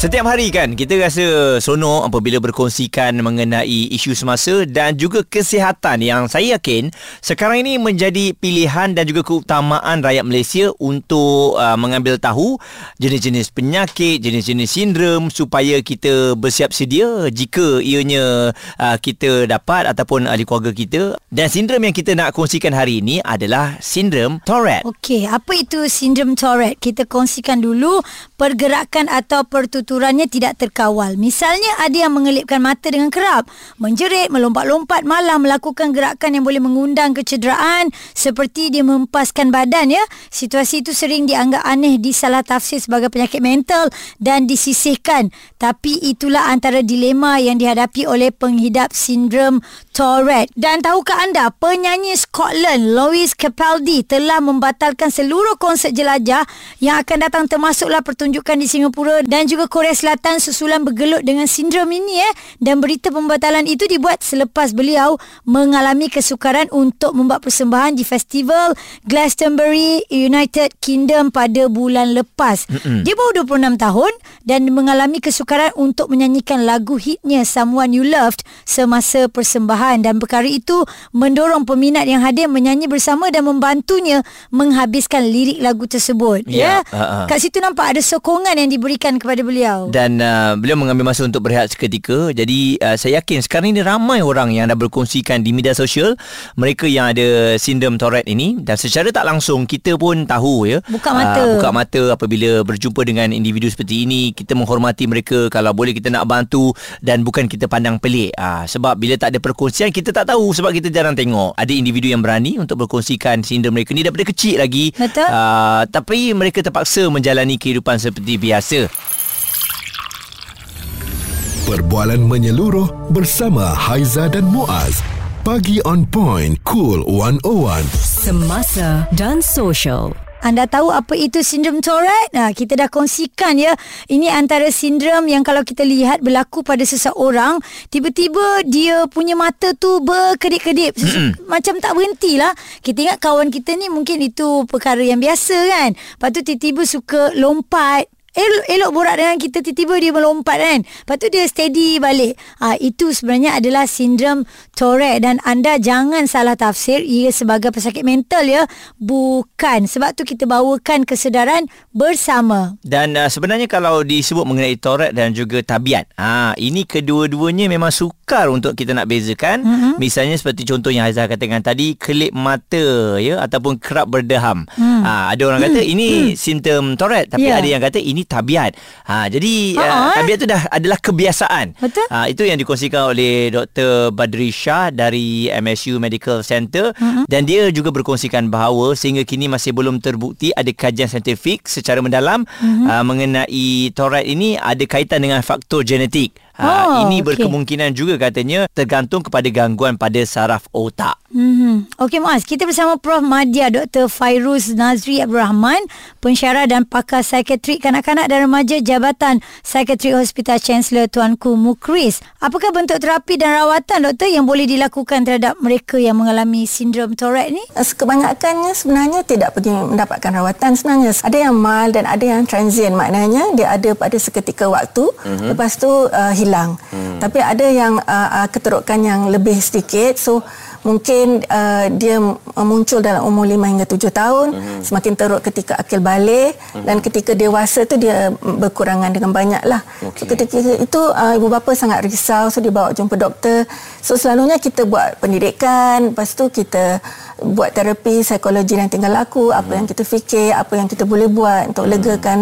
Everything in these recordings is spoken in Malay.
Setiap hari kan kita rasa seronok apabila berkongsikan mengenai isu semasa dan juga kesihatan yang saya yakin sekarang ini menjadi pilihan dan juga keutamaan rakyat Malaysia untuk uh, mengambil tahu jenis-jenis penyakit, jenis-jenis sindrom supaya kita bersiap sedia jika ianya uh, kita dapat ataupun ahli keluarga kita. Dan sindrom yang kita nak kongsikan hari ini adalah sindrom Tourette. Okey, apa itu sindrom Tourette? Kita kongsikan dulu pergerakan atau pertuturannya tidak terkawal. Misalnya ada yang mengelipkan mata dengan kerap, menjerit, melompat-lompat malam, melakukan gerakan yang boleh mengundang kecederaan seperti dia mempaskan badan ya. Situasi itu sering dianggap aneh disalah tafsir sebagai penyakit mental dan disisihkan. Tapi itulah antara dilema yang dihadapi oleh penghidap sindrom Tourette. Dan tahukah anda, penyanyi Scotland Louis Capaldi telah membatalkan seluruh konsert jelajah yang akan datang termasuklah pertunjukan di Singapura dan juga Korea Selatan susulan bergelut dengan sindrom ini eh. Dan berita pembatalan itu dibuat selepas beliau mengalami kesukaran untuk membuat persembahan di festival Glastonbury United Kingdom pada bulan lepas. Mm-mm. Dia baru 26 tahun dan mengalami kesukaran untuk menyanyikan lagu hitnya Someone You Loved semasa persembahan persembahan dan perkara itu mendorong peminat yang hadir menyanyi bersama dan membantunya menghabiskan lirik lagu tersebut. Ya. ya? Uh-huh. Kat situ nampak ada sokongan yang diberikan kepada beliau. Dan uh, beliau mengambil masa untuk berehat seketika. Jadi uh, saya yakin sekarang ini ramai orang yang dah berkongsikan di media sosial mereka yang ada sindrom Tourette ini dan secara tak langsung kita pun tahu ya. Buka mata. Uh, buka mata apabila berjumpa dengan individu seperti ini kita menghormati mereka kalau boleh kita nak bantu dan bukan kita pandang pelik. Uh, sebab bila tak ada perkongsian kesian kita tak tahu sebab kita jarang tengok ada individu yang berani untuk berkongsikan sindrom mereka ni daripada kecil lagi. Betul. Uh, tapi mereka terpaksa menjalani kehidupan seperti biasa. Perbualan menyeluruh bersama Haiza dan Muaz. Pagi on point cool 101 semasa dan social anda tahu apa itu sindrom Tourette? Nah, kita dah kongsikan ya. Ini antara sindrom yang kalau kita lihat berlaku pada seseorang, tiba-tiba dia punya mata tu berkedip-kedip. Mm-hmm. Macam tak berhentilah. Kita ingat kawan kita ni mungkin itu perkara yang biasa kan. Lepas tu tiba-tiba suka lompat elok, elok borak dengan kita tiba-tiba dia melompat kan lepas tu dia steady balik ha, itu sebenarnya adalah sindrom Tourette dan anda jangan salah tafsir ia sebagai pesakit mental ya bukan sebab tu kita bawakan kesedaran bersama dan uh, sebenarnya kalau disebut mengenai Tourette dan juga tabiat ha, ini kedua-duanya memang sukar untuk kita nak bezakan mm-hmm. misalnya seperti contoh yang Haizah katakan tadi kelip mata ya ataupun kerap berdeham mm. ha, ada orang kata mm. ini mm. simptom Tourette tapi yeah. ada yang kata ini ini tabiat. Ha jadi uh, tabiat tu dah adalah kebiasaan. Betul. Ha itu yang dikongsikan oleh Dr. Badri Shah dari MSU Medical Center uh-huh. dan dia juga berkongsikan bahawa sehingga kini masih belum terbukti ada kajian saintifik secara mendalam uh-huh. uh, mengenai Tourette ini ada kaitan dengan faktor genetik. Ha, oh, ini okay. berkemungkinan juga katanya tergantung kepada gangguan pada saraf otak. Hmm. Okey Mas, kita bersama Prof Madya Dr. Fairuz Nazri Abdul Rahman, pensyarah dan pakar psikiatrik kanak-kanak dan remaja Jabatan Psikiatrik Hospital Chancellor Tuanku Mukris. Apakah bentuk terapi dan rawatan doktor yang boleh dilakukan terhadap mereka yang mengalami sindrom Tourette ni? Eh, kebanyakannya sebenarnya tidak pergi mendapatkan rawatan sebenarnya. Ada yang mild dan ada yang transient. Maknanya dia ada pada seketika waktu. Mm-hmm. Lepas tu uh, hilang hilang. Hmm. Tapi ada yang uh, uh, keterukan yang lebih sedikit. So mungkin uh, dia muncul dalam umur 5 hingga 7 tahun, hmm. semakin teruk ketika akil balik hmm. dan ketika dewasa tu dia berkurangan dengan banyaklah. Okay. So ketika itu uh, ibu bapa sangat risau so dia bawa jumpa doktor. So selalunya kita buat pendidikan, lepas tu kita buat terapi psikologi yang tinggal laku, apa hmm. yang kita fikir, apa yang kita boleh buat untuk hmm. legakan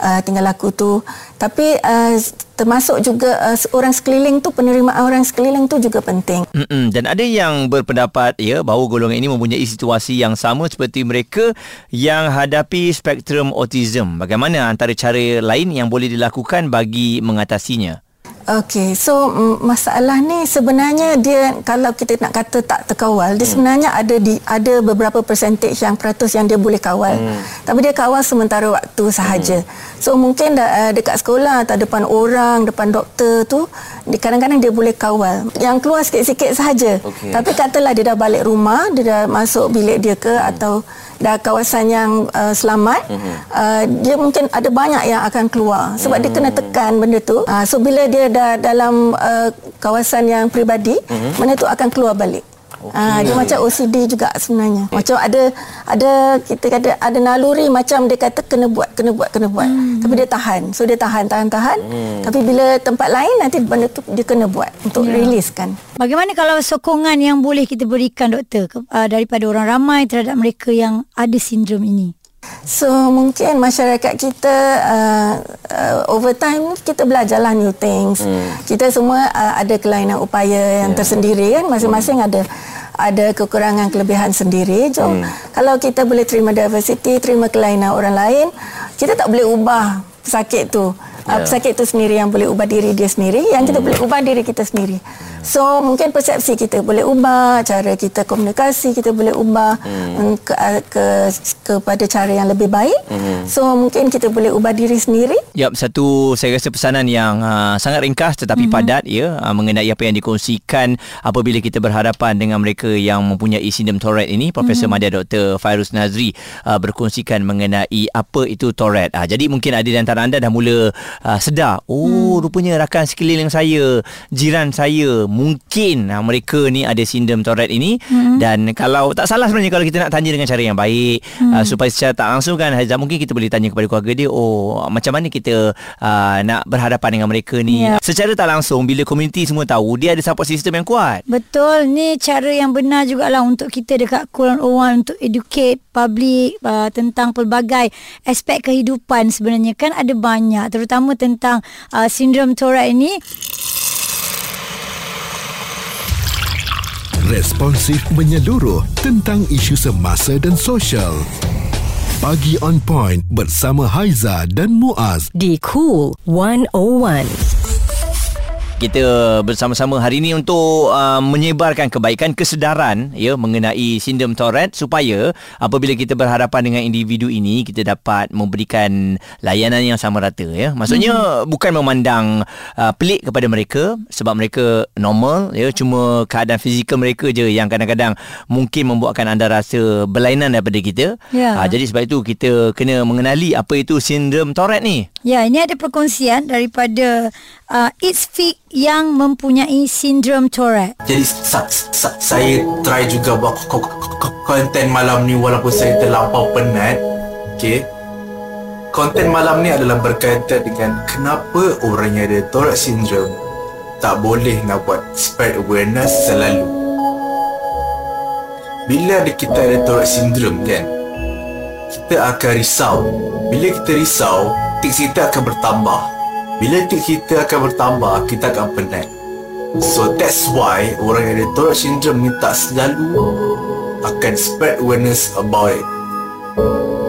uh, tinggal laku tu. Tapi uh, termasuk juga uh, orang sekeliling tu penerimaan orang sekeliling tu juga penting. Mm-mm. Dan ada yang berpendapat ya bahawa golongan ini mempunyai situasi yang sama seperti mereka yang hadapi spektrum autism. Bagaimana antara cara lain yang boleh dilakukan bagi mengatasinya? Okey, so masalah ni sebenarnya dia kalau kita nak kata tak terkawal, dia hmm. sebenarnya ada di ada beberapa percentage yang peratus yang dia boleh kawal. Hmm. Tapi dia kawal sementara waktu sahaja. Hmm. So mungkin da, uh, dekat sekolah atau depan orang, depan doktor tu Kadang-kadang dia boleh kawal. Yang keluar sikit-sikit sahaja. Okey. Tapi katalah dia dah balik rumah Dia dah masuk bilik dia ke Atau dah kawasan yang uh, selamat uh, Dia mungkin ada banyak yang akan keluar. Sebab dia kena tekan benda tu. Uh, So bila dia dah dalam uh, kawasan yang peribadi Benda tu akan keluar balik Ah, dia macam OCD juga sebenarnya. Macam ada ada kita kata ada naluri macam dia kata kena buat kena buat kena buat. Hmm. Tapi dia tahan. So dia tahan tahan tahan. Hmm. Tapi bila tempat lain nanti benda tu dia kena buat untuk yeah. release kan. Bagaimana kalau sokongan yang boleh kita berikan doktor uh, daripada orang ramai terhadap mereka yang ada sindrom ini? So mungkin masyarakat kita uh, uh, over time kita belajarlah new things. Hmm. Kita semua uh, ada kelainan upaya yang yeah. tersendiri kan masing-masing hmm. ada ada kekurangan kelebihan sendiri. Jom hmm. kalau kita boleh terima diversity, terima kelainan orang lain, kita tak boleh ubah pesakit tu. Yeah. Pesakit tu sendiri yang boleh ubah diri dia sendiri, yang kita boleh ubah diri kita sendiri. So mungkin persepsi kita boleh ubah, cara kita komunikasi kita boleh ubah hmm. ke, ke kepada cara yang lebih baik. Hmm. So mungkin kita boleh ubah diri sendiri. Yap, satu saya rasa pesanan yang uh, sangat ringkas tetapi mm-hmm. padat ya uh, mengenai apa yang dikongsikan apabila kita berhadapan dengan mereka yang mempunyai sindrom Tourette ini Profesor mm-hmm. Madya Dr. Fairuz Nazri uh, berkongsikan mengenai apa itu Tourette. Uh, jadi mungkin ada di antara anda dah mula uh, sedar, oh mm. rupanya rakan sekeliling saya, jiran saya mungkin uh, mereka ni ada sindrom Tourette ini mm-hmm. dan kalau tak salah sebenarnya kalau kita nak tanya dengan cara yang baik mm. uh, supaya secara tak langsung kan Haizah mungkin kita boleh tanya kepada keluarga dia, oh macam mana kita uh, nak berhadapan dengan mereka ni Ya. secara tak langsung bila komuniti semua tahu dia ada support system yang kuat Betul, ni cara yang benar jugalah untuk kita dekat Kulon Owan untuk educate public uh, tentang pelbagai aspek kehidupan sebenarnya kan ada banyak terutama tentang uh, sindrom Tourette ini Responsif menyeluruh tentang isu semasa dan sosial. Pagi on point bersama Haiza dan Muaz. di Cool 101. Kita bersama-sama hari ini untuk uh, menyebarkan kebaikan kesedaran ya mengenai sindrom Tourette supaya apabila kita berhadapan dengan individu ini kita dapat memberikan layanan yang sama rata ya maksudnya hmm. bukan memandang uh, pelik kepada mereka sebab mereka normal ya cuma keadaan fizikal mereka je yang kadang-kadang mungkin membuatkan anda rasa berlainan daripada kita Ya. uh, jadi sebab itu kita kena mengenali apa itu sindrom Tourette ni Ya, ini ada perkongsian daripada uh, It's yang mempunyai sindrom Tourette. Jadi sa, sa, saya try juga buat ko- ko- konten malam ni walaupun saya terlampau penat. Okay. Konten malam ni adalah berkaitan dengan kenapa orang yang ada Tourette syndrome tak boleh nak buat spread awareness selalu. Bila ada kita ada Tourette syndrome kan, kita akan risau. Bila kita risau, tics kita akan bertambah. Bila tics kita akan bertambah, kita akan penat. So that's why orang yang ada Tourette syndrome ni tak selalu akan spread awareness about it.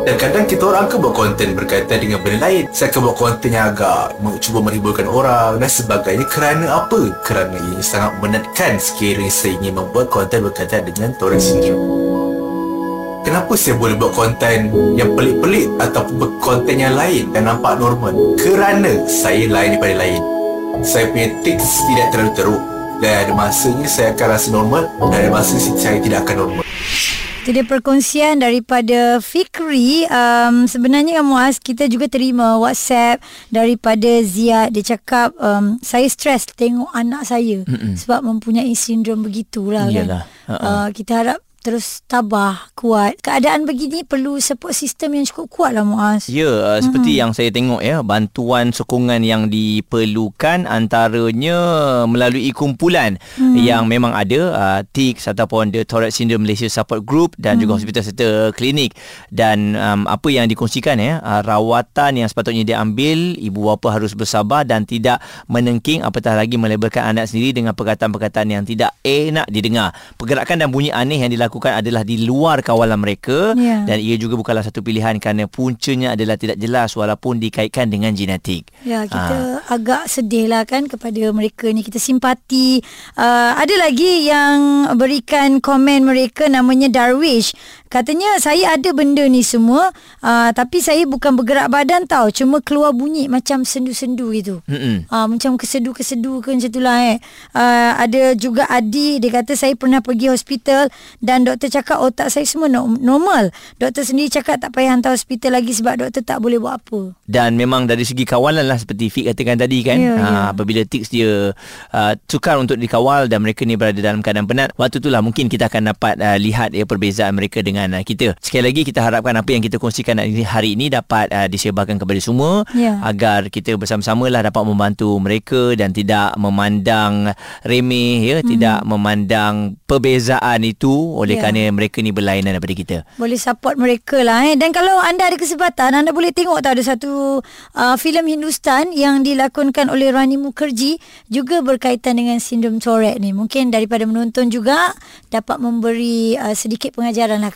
Dan kadang kita orang akan buat konten berkaitan dengan benda lain. Saya akan buat konten yang agak cuba menghiburkan orang dan sebagainya. Kerana apa? Kerana ia sangat menatkan sekiranya saya ingin membuat konten berkaitan dengan Tourette syndrome. Kenapa saya boleh buat konten yang pelik-pelik ataupun buat konten yang lain dan nampak normal? Kerana saya lain daripada lain. Saya punya tics tidak terlalu teruk. Dan ada masanya saya akan rasa normal dan ada masa saya tidak akan normal. Itu dia perkongsian daripada Fikri. Um, sebenarnya kan Muaz, kita juga terima WhatsApp daripada Zia. Dia cakap, um, saya stres tengok anak saya Mm-mm. sebab mempunyai sindrom begitulah Iyalah. kan. Ha-ha. Uh, kita harap terus tabah, kuat. Keadaan begini perlu support system yang cukup kuat lah Muaz. Ya, uh, seperti yang saya tengok ya, bantuan sokongan yang diperlukan antaranya melalui kumpulan hmm. yang memang ada uh, TICS ataupun The Tourette Syndrome Malaysia Support Group dan hmm. juga hospital serta klinik dan um, apa yang dikongsikan ya, uh, rawatan yang sepatutnya diambil ibu bapa harus bersabar dan tidak menengking apatah lagi melabelkan anak sendiri dengan perkataan-perkataan yang tidak enak didengar. Pergerakan dan bunyi aneh yang dilakukan adalah di luar kawalan mereka Ya. dan ia juga bukanlah satu pilihan kerana puncanya adalah tidak jelas walaupun dikaitkan dengan genetik. Ya, kita Ah. agak sedih lah kan kepada mereka ni. Kita simpati. Uh, ada lagi yang berikan komen mereka namanya Darwish. Katanya saya ada benda ni semua uh, tapi saya bukan bergerak badan tau. Cuma keluar bunyi macam sendu-sendu gitu. Mm-mm. Uh, macam kesedu-kesedu ke macam itulah eh. Uh, ada juga Adi dia kata saya pernah pergi hospital dan doktor cakap otak saya semua no- normal. Doktor sendiri cakap tak payah hantar hospital lagi sebab doktor tak boleh buat apa. Dan memang dari segi kawalan lah seperti Fik katakan tadi kan Ya, ha, ya. apabila tics dia uh, sukar untuk dikawal dan mereka ni berada dalam keadaan penat waktu itulah mungkin kita akan dapat uh, lihat ya perbezaan mereka dengan uh, kita sekali lagi kita harapkan apa yang kita kongsikan hari ini dapat uh, disebarkan kepada semua Ya. agar kita bersama-sama lah dapat membantu mereka dan tidak memandang remeh ya tidak memandang perbezaan itu oleh Ya. kerana mereka ni berlainan daripada kita Boleh support mereka lah eh. Dan kalau anda ada kesempatan Anda boleh tengok tau Ada satu uh, filem Hindustan Yang dilakonkan oleh Rani Mukherjee Juga berkaitan dengan sindrom Tourette ni Mungkin daripada menonton juga Dapat memberi uh, sedikit pengajaran lah